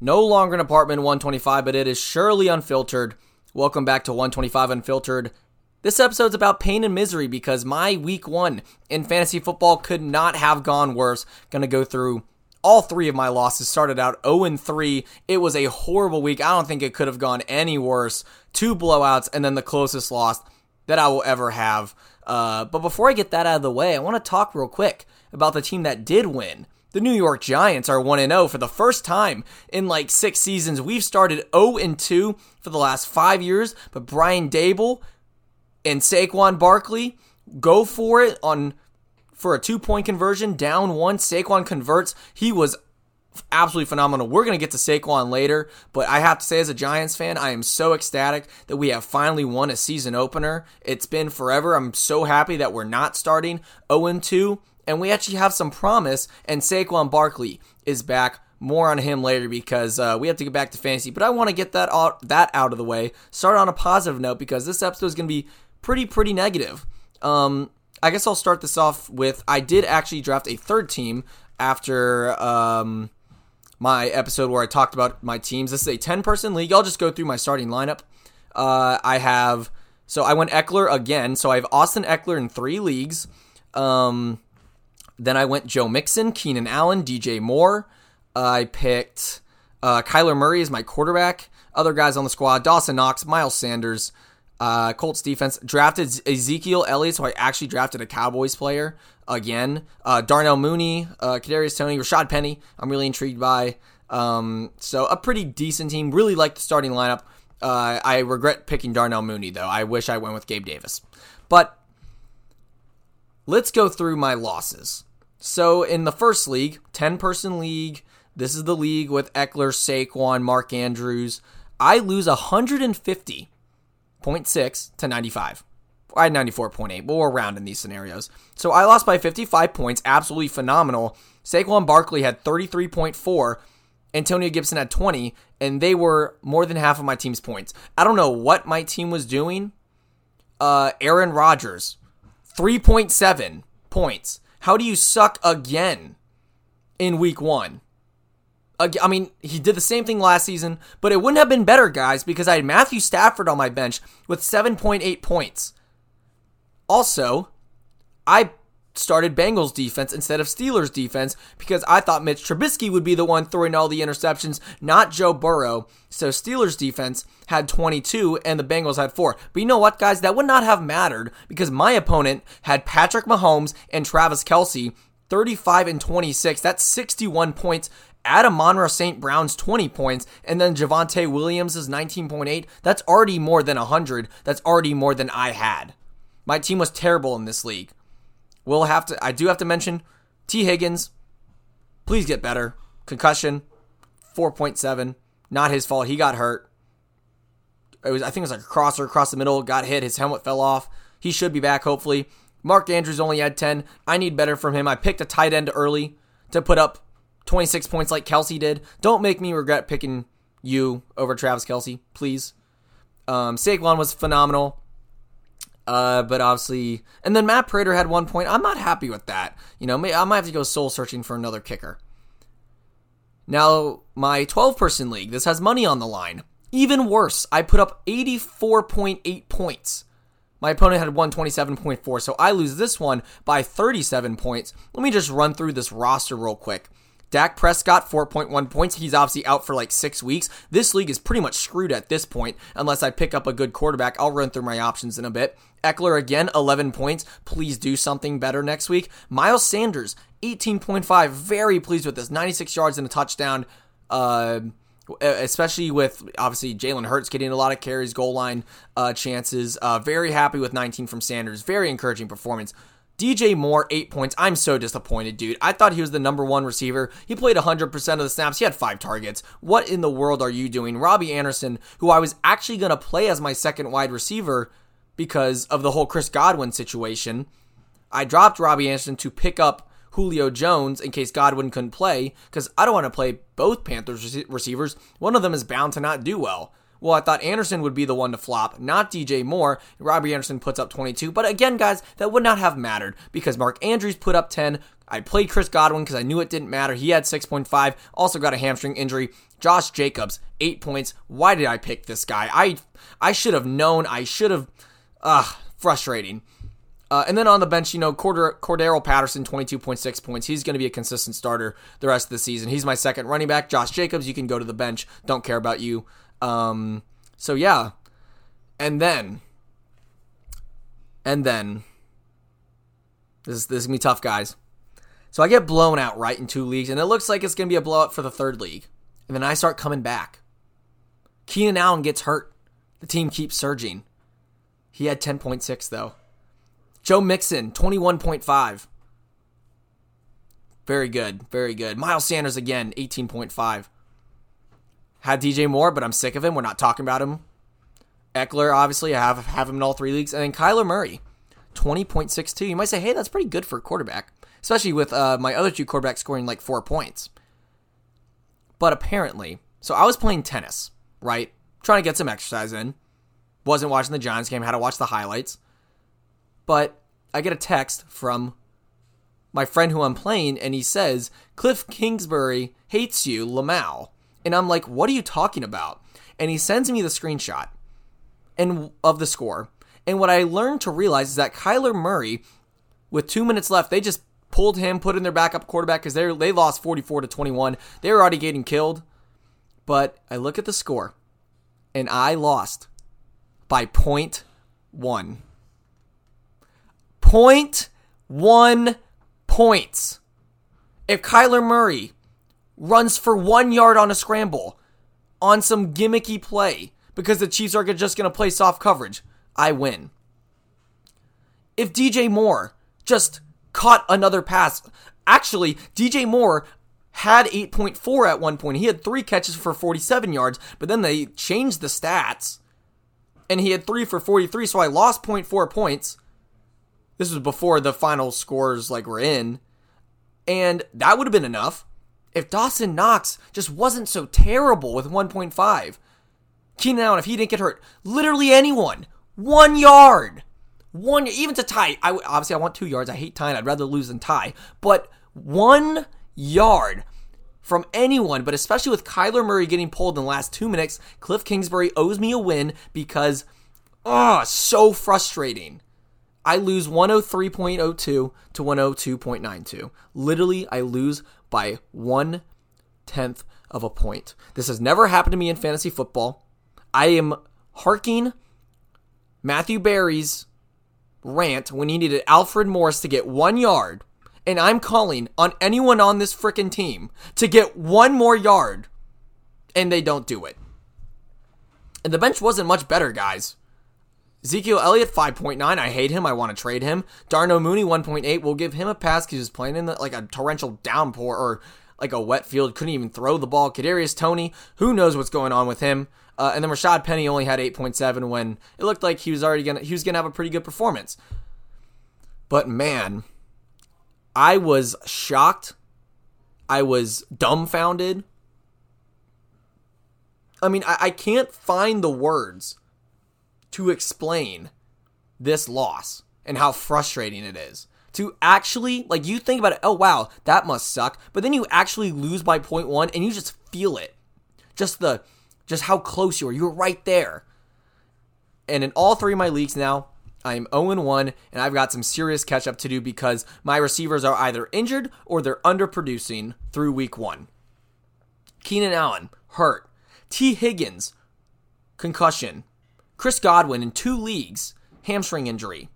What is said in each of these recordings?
No longer an apartment 125, but it is surely unfiltered. Welcome back to 125 Unfiltered. This episode's about pain and misery because my week one in fantasy football could not have gone worse. Gonna go through all three of my losses. Started out 0 3. It was a horrible week. I don't think it could have gone any worse. Two blowouts, and then the closest loss that I will ever have. Uh, but before I get that out of the way, I want to talk real quick about the team that did win. The New York Giants are 1 0 for the first time in like six seasons. We've started 0 2 for the last five years, but Brian Daboll and Saquon Barkley go for it on for a two point conversion, down one. Saquon converts. He was absolutely phenomenal. We're going to get to Saquon later, but I have to say, as a Giants fan, I am so ecstatic that we have finally won a season opener. It's been forever. I'm so happy that we're not starting 0 2 and we actually have some promise. And Saquon Barkley is back. More on him later because uh, we have to get back to fantasy. But I want to get that out, that out of the way. Start on a positive note because this episode is going to be pretty pretty negative. Um, I guess I'll start this off with I did actually draft a third team after um, my episode where I talked about my teams. This is a 10 person league. I'll just go through my starting lineup. Uh, I have, so I went Ekeler again. So I have Austin Ekeler in three leagues. Um, then I went Joe Mixon, Keenan Allen, DJ Moore. I picked uh, Kyler Murray as my quarterback. Other guys on the squad: Dawson Knox, Miles Sanders, uh, Colts defense. Drafted Ezekiel Elliott, so I actually drafted a Cowboys player again. Uh, Darnell Mooney, uh, Kadarius Toney, Rashad Penny. I'm really intrigued by. Um, so a pretty decent team. Really like the starting lineup. Uh, I regret picking Darnell Mooney though. I wish I went with Gabe Davis. But let's go through my losses. So in the first league, 10 person league, this is the league with Ekeler, Saquon, Mark Andrews. I lose 150.6 to 95. I had 94.8, but we're around in these scenarios. So I lost by 55 points, absolutely phenomenal. Saquon Barkley had 33.4, Antonio Gibson had 20, and they were more than half of my team's points. I don't know what my team was doing. Uh, Aaron Rodgers, 3.7 points. How do you suck again in week one? I mean, he did the same thing last season, but it wouldn't have been better, guys, because I had Matthew Stafford on my bench with 7.8 points. Also, I started Bengals defense instead of Steelers defense because I thought Mitch Trubisky would be the one throwing all the interceptions, not Joe Burrow. So Steelers defense had 22 and the Bengals had 4. But you know what, guys? That would not have mattered because my opponent had Patrick Mahomes and Travis Kelce 35 and 26. That's 61 points. Amon-Ra St. Brown's 20 points, and then Javonte Williams is 19.8. That's already more than 100. That's already more than I had. My team was terrible in this league. We'll have to. I do have to mention Tee Higgins. Please get better. Concussion, four point seven. Not his fault. He got hurt. It was. I think it was like a crosser across the middle. Got hit. His helmet fell off. He should be back hopefully. Mark Andrews only had ten. I need better from him. I picked a tight end early to put up 26 points like Kelce did. Don't make me regret picking you over Travis Kelce, please. Um, Saquon was phenomenal. Uh, but obviously, and then Matt Prater had one point. I'm not happy with that. You know, I might have to go soul searching for another kicker. Now, my 12 person league, this has money on the line. Even worse, I put up 84.8 points. My opponent had 127.4, so I lose this one by 37 points. Let me just run through this roster real quick. Dak Prescott, 4.1 points. He's obviously out for like six weeks. This league is pretty much screwed at this point unless I pick up a good quarterback. I'll run through my options in a bit. Ekeler again, 11 points. Please do something better next week. Miles Sanders, 18.5. Very pleased with this. 96 yards and a touchdown. Uh, especially with obviously Jalen Hurts getting a lot of carries, goal line uh, chances. Uh, very happy with 19 from Sanders. Very encouraging performance. DJ Moore, eight points. I'm so disappointed, dude. I thought he was the number one receiver. He played 100% of the snaps. He had five targets. What in the world are you doing? Robbie Anderson, who I was actually going to play as my second wide receiver because of the whole Chris Godwin situation, I dropped Robbie Anderson to pick up Julio Jones in case Godwin couldn't play because I don't want to play both Panthers receivers. One of them is bound to not do well. Well, I thought Anderson would be the one to flop, not DJ Moore. Robbie Anderson puts up 22. But again, guys, that would not have mattered because Mark Andrews put up 10. I played Chris Godwin because I knew it didn't matter. He had 6.5, also got a hamstring injury. Josh Jacobs, eight points. Why did I pick this guy? I I should have known. I should have. Ugh, frustrating. Uh, and then on the bench, you know, Corder- Cordarrelle Patterson, 22.6 points. He's going to be a consistent starter the rest of the season. He's my second running back. Josh Jacobs, you can go to the bench. Don't care about you. Um, so, yeah. And then, and then, this, is, this is to be tough, guys. So I get blown out right in two leagues, and it looks like it's to be a blowout for the third league. And then I start coming back. Keenan Allen gets hurt. The team keeps surging. He had 10.6, though. Joe Mixon, 21.5. Very good. Very good. Miles Sanders again, 18.5. Had DJ Moore, but I'm sick of him. We're not talking about him. Ekeler, obviously, I have, have him in all three leagues. And then Kyler Murray, 20.62. You might say, hey, that's pretty good for a quarterback, especially with uh, my other two quarterbacks scoring like four points. But apparently, so I was playing tennis, right? Trying to get some exercise in. Wasn't watching the Giants game, had to watch the highlights. But I get a text from my friend who I'm playing, and he says, Kliff Kingsbury hates you, Lamau. And I'm like, what are you talking about? And he sends me the screenshot and of the score. And what I learned to realize is that Kyler Murray, with two minutes left, they just pulled him, put in their backup quarterback because they they lost 44 to 21. They were already getting killed. But I look at the score, and I lost by point one. 0.1 points. If Kyler Murray runs for one yard on a scramble on some gimmicky play because the Chiefs are just going to play soft coverage, I win. If DJ Moore just caught another pass, actually, DJ Moore had 8.4 at one point. He had three catches for 47 yards, but then they changed the stats and he had three for 43, so I lost 0.4 points. This was before the final scores like were in. And that would have been enough if Dawson Knox just wasn't so terrible with 1.5. Keenan Allen, if he didn't get hurt, literally anyone, one yard, one even to tie. I obviously I want two yards. I hate tying. I'd rather lose than tie. But one yard from anyone, but especially with Kyler Murray getting pulled in the last two minutes, Kliff Kingsbury owes me a win because, oh, so frustrating. I lose 103.02 to 102.92. Literally, I lose by one tenth of a point. This has never happened to me in fantasy football. I am harking Matthew Berry's rant when he needed Alfred Morris to get one yard, and I'm calling on anyone on this freaking team to get one more yard, and they don't do it. And the bench wasn't much better, guys. Ezekiel Elliott 5.9. I hate him. I want to trade him. Darnell Mooney 1.8. We'll give him a pass because he's playing in the, like a torrential downpour or like a wet field. Couldn't even throw the ball. Kadarius Toney. Who knows what's going on with him? Uh, and then Rashad Penny only had 8.7 when it looked like he was already gonna he was gonna have a pretty good performance. But man, I was shocked. I was dumbfounded. I mean, I, I can't find the words to explain this loss and how frustrating it is. To actually, like, you think about it, oh wow, that must suck. But then you actually lose by point one and you just feel it. Just the, just how close you are. You're right there. And in all three of my leagues now, I'm 0 1, and I've got some serious catch up to do because my receivers are either injured or they're underproducing through week one. Keenan Allen, hurt. Tee Higgins, concussion. Chris Godwin in two leagues, hamstring injury.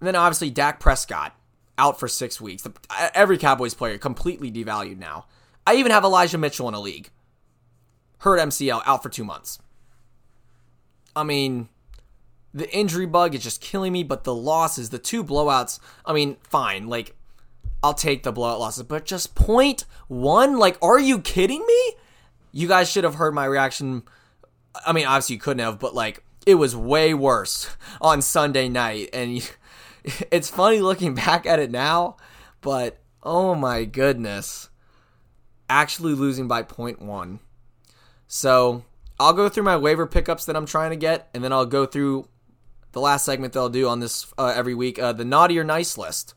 And then obviously Dak Prescott out for six weeks. Every Cowboys player completely devalued now. I even have Elijah Mitchell in a league. Hurt MCL out for two months. I mean, the injury bug is just killing me, but the losses, the two blowouts, I mean, fine. Like, I'll take the blowout losses, but just point one? Like, are you kidding me? You guys should have heard my reaction. I mean, obviously you couldn't have, but like, it was way worse on Sunday night. And it's funny looking back at it now, but oh my goodness. Actually losing by 0.1. So I'll go through my waiver pickups that I'm trying to get, and then I'll go through the last segment that I'll do on this uh, every week uh, the naughty or nice list.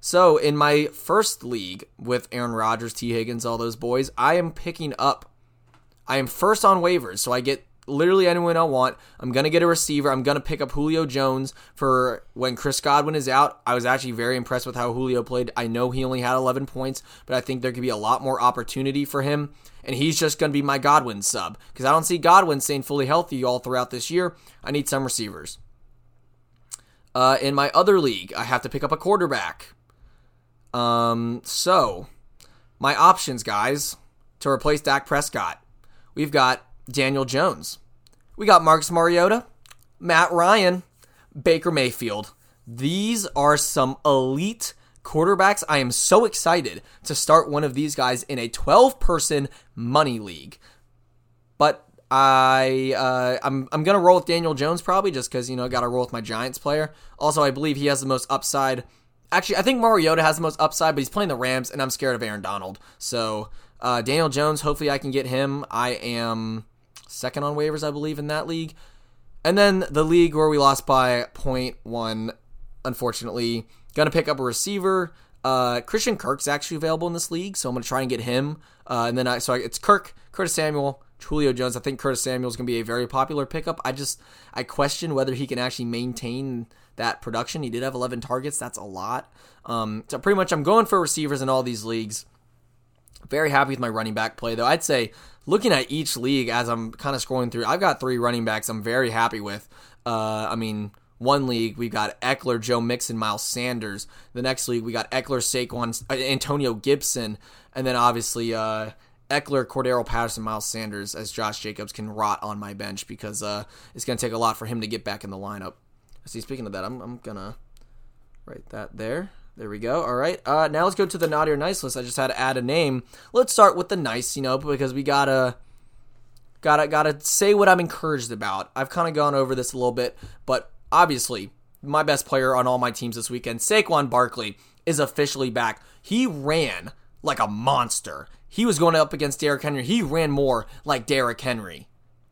So in my first league with Aaron Rodgers, Tee Higgins, all those boys, I am picking up I am first on waivers, so I get literally anyone I want. I'm going to get a receiver. I'm going to pick up Julio Jones for when Chris Godwin is out. I was actually very impressed with how Julio played. I know he only had 11 points, but I think there could be a lot more opportunity for him. And he's just going to be my Godwin sub because I don't see Godwin staying fully healthy all throughout this year. I need some receivers. Uh, in my other league, I have to pick up a quarterback. Um, so my options, guys, to replace Dak Prescott, we've got Daniel Jones. We got Marcus Mariota, Matt Ryan, Baker Mayfield. These are some elite quarterbacks. I am so excited to start one of these guys in a 12 person money league. But I uh, I'm I'm gonna roll with Daniel Jones probably just because you know I got to roll with my Giants player. Also, I believe he has the most upside. Actually, I think Mariota has the most upside, but he's playing the Rams, and I'm scared of Aaron Donald. So uh, Daniel Jones, hopefully I can get him. I am second on waivers, I believe, in that league. And then the league where we lost by 0.1, unfortunately, gonna pick up a receiver. Uh, Christian Kirk's actually available in this league, so I'm gonna try and get him. Uh, and then I, so I, it's Kirk, Curtis Samuel, Julio Jones. I think Curtis Samuel is gonna be a very popular pickup. I just I question whether he can actually maintain that production. He did have 11 targets. That's a lot. Um, so pretty much I'm going for receivers in all these leagues. Very happy with my running back play, though. I'd say looking at each league as I'm kind of scrolling through, I've got three running backs I'm very happy with. Uh, I mean, one league we got Ekeler, Joe Mixon, Miles Sanders. The next league we got Ekeler, Saquon, uh, Antonio Gibson, and then obviously uh, Ekeler, Cordarrelle Patterson, Miles Sanders, as Josh Jacobs can rot on my bench because uh, it's going to take a lot for him to get back in the lineup. See, speaking of that, I'm, I'm gonna write that there. There we go. All right. Uh, now let's go to the naughty or nice list. I just had to add a name. Let's start with the nice, you know, because we gotta gotta gotta say what I'm encouraged about. I've kind of gone over this a little bit, but obviously my best player on all my teams this weekend, Saquon Barkley, is officially back. He ran like a monster. He was going up against Derrick Henry. He ran more like Derrick Henry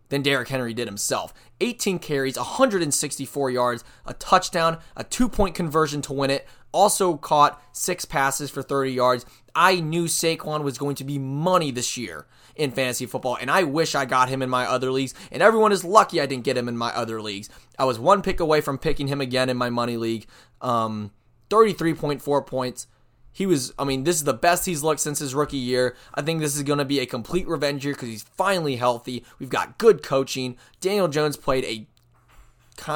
than Derrick Henry did himself. 18 carries, 164 yards, a touchdown, a two point conversion to win it. Also caught six passes for 30 yards. I knew Saquon was going to be money this year in fantasy football, and I wish I got him in my other leagues. And everyone is lucky I didn't get him in my other leagues. I was one pick away from picking him again in my money league. Um, 33.4 points. He was, I mean, this is the best he's looked since his rookie year. I think this is going to be a complete revenge year because he's finally healthy. We've got good coaching. Daniel Jones played a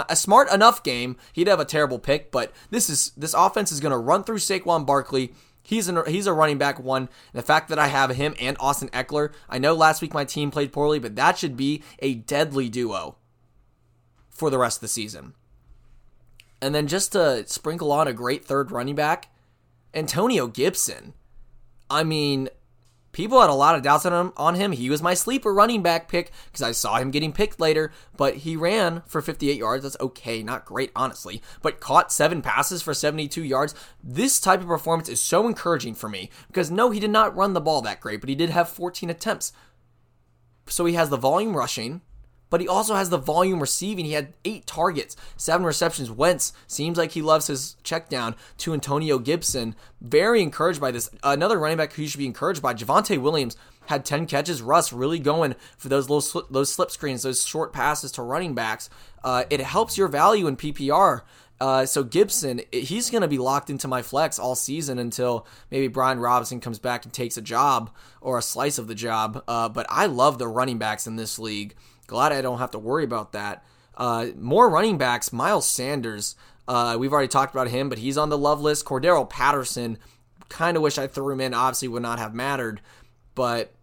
a smart enough game. He'd have a terrible pick, but this is this offense is going to run through Saquon Barkley. He's an, he's a running back one. the fact that I have him and Austin Ekeler, I know last week my team played poorly, but that should be a deadly duo for the rest of the season. And then just to sprinkle on a great third running back, Antonio Gibson. I mean, people had a lot of doubts on him. On him. He was my sleeper running back pick because I saw him getting picked later, but he ran for 58 yards. That's okay, not great, honestly, but caught seven passes for 72 yards. This type of performance is so encouraging for me because no, he did not run the ball that great, but he did have 14 attempts. So he has the volume rushing but he also has the volume receiving. He had eight targets, seven receptions. Wentz seems like he loves his check down to Antonio Gibson. Very encouraged by this. Another running back who you should be encouraged by, Javonte Williams had 10 catches. Russ really going for those little slip, those slip screens, those short passes to running backs. Uh, it helps your value in PPR. Uh, so Gibson, he's going to be locked into my flex all season until maybe Brian Robinson comes back and takes a job or a slice of the job. Uh, but I love the running backs in this league. Glad I don't have to worry about that. Uh, more running backs. Miles Sanders. Uh, we've already talked about him, but he's on the love list. Cordarrelle Patterson. Kind of wish I threw him in. Obviously, would not have mattered. But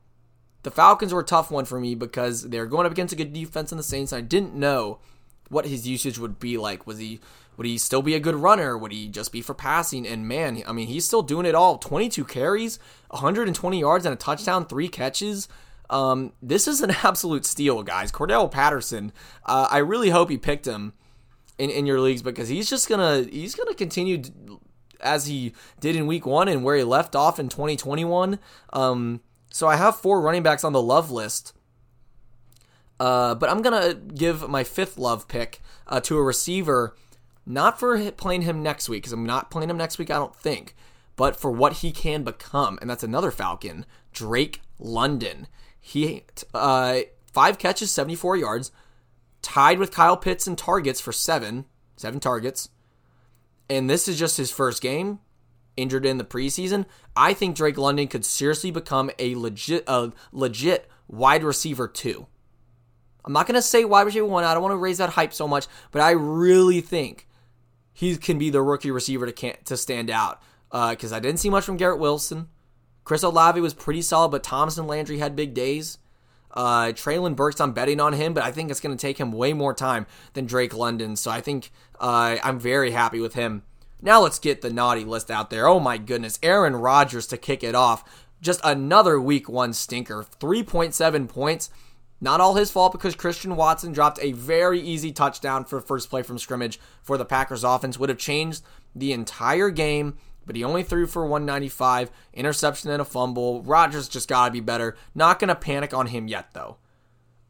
the Falcons were a tough one for me because they're going up against a good defense in the Saints. And I didn't know what his usage would be like. Was he would he still be a good runner? Would he just be for passing? And man, I mean, he's still doing it all. 22 carries, 120 yards and a touchdown, three catches. Um, this is an absolute steal, guys. Cordell Patterson. Uh, I really hope you picked him in, in your leagues because he's just gonna he's gonna continue as he did in Week One and where he left off in 2021. Um, so I have four running backs on the love list. Uh, but I'm gonna give my fifth love pick uh, to a receiver, not for playing him next week because I'm not playing him next week. I don't think, but for what he can become, and that's another Falcon, Drake London. He uh, five catches, 74 yards, tied with Kyle Pitts in targets for seven, seven targets. And this is just his first game, injured in the preseason. I think Drake London could seriously become a legit, a legit wide receiver too. I'm not going to say wide receiver one. I don't want to raise that hype so much, but I really think he can be the rookie receiver to can to stand out. Because uh, I didn't see much from Garrett Wilson. Chris Olave was pretty solid, but Thompson Landry had big days. Uh, Treylon Burks, I'm betting on him, but I think it's going to take him way more time than Drake London. So I think uh, I'm very happy with him. Now let's get the naughty list out there. Oh my goodness. Aaron Rodgers to kick it off. Just another week one stinker. 3.7 points. Not all his fault because Christian Watson dropped a very easy touchdown for first play from scrimmage for the Packers offense. Would have changed the entire game but he only threw for 195, interception and a fumble. Rodgers just got to be better. Not going to panic on him yet, though.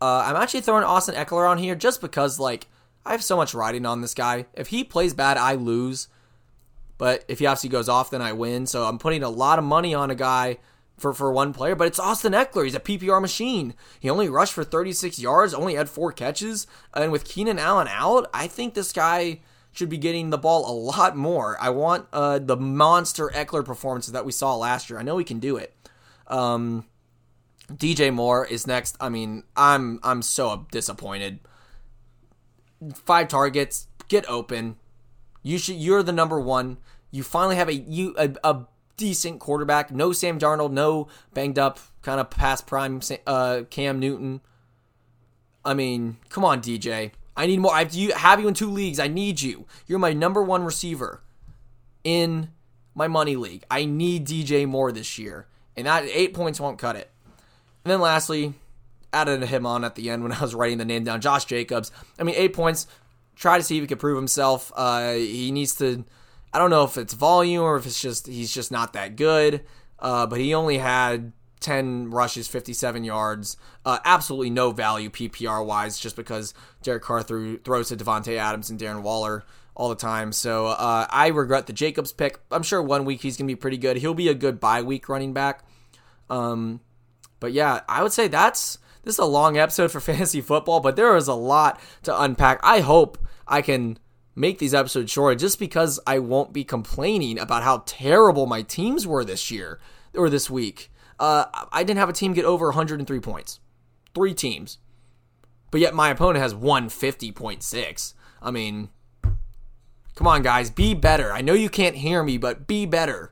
Uh, I'm actually throwing Austin Ekeler on here just because, like, I have so much riding on this guy. If he plays bad, I lose. But if he obviously goes off, then I win. So I'm putting a lot of money on a guy for, for one player. But it's Austin Ekeler. He's a PPR machine. He only rushed for 36 yards, only had four catches. And with Keenan Allen out, I think this guy should be getting the ball a lot more. I want uh, the monster Ekeler performances that we saw last year. I know he can do it. Um, DJ Moore is next. I mean, I'm I'm so disappointed. Five targets, get open. You should. You're the number one. You finally have a you a, a decent quarterback. No Sam Darnold. No banged up kind of past prime uh, Cam Newton. I mean, come on, DJ. I need more. I have, you, have you in two leagues. I need you. You're my number one receiver in my money league. I need DJ Moore this year. And that eight points won't cut it. And then lastly, added him on at the end when I was writing the name down. Josh Jacobs. I mean, eight points. Try to see if he can prove himself. Uh, he needs to. I don't know if it's volume or if it's just he's just not that good. Uh, but he only had 10 rushes, 57 yards. Uh, absolutely no value PPR wise, just because Derek Carr threw, throws to Davante Adams and Darren Waller all the time. So uh, I regret the Jacobs pick. I'm sure one week he's going to be pretty good. He'll be a good bye week running back. Um, but yeah, I would say that's this is a long episode for fantasy football, but there is a lot to unpack. I hope I can make these episodes short just because I won't be complaining about how terrible my teams were this year or this week. Uh, I didn't have a team get over 103 points. Three teams. But yet my opponent has 150.6. I mean, come on, guys. Be better. I know you can't hear me, but be better.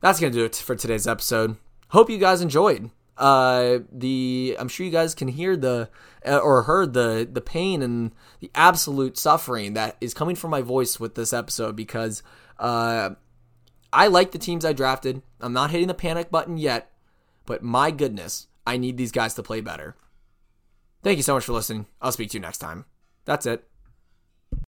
That's going to do it for today's episode. Hope you guys enjoyed. Uh, the I'm sure you guys can hear the uh, or heard the the pain and the absolute suffering that is coming from my voice with this episode because uh, I like the teams I drafted. I'm not hitting the panic button yet, but my goodness, I need these guys to play better. Thank you so much for listening. I'll speak to you next time. That's it.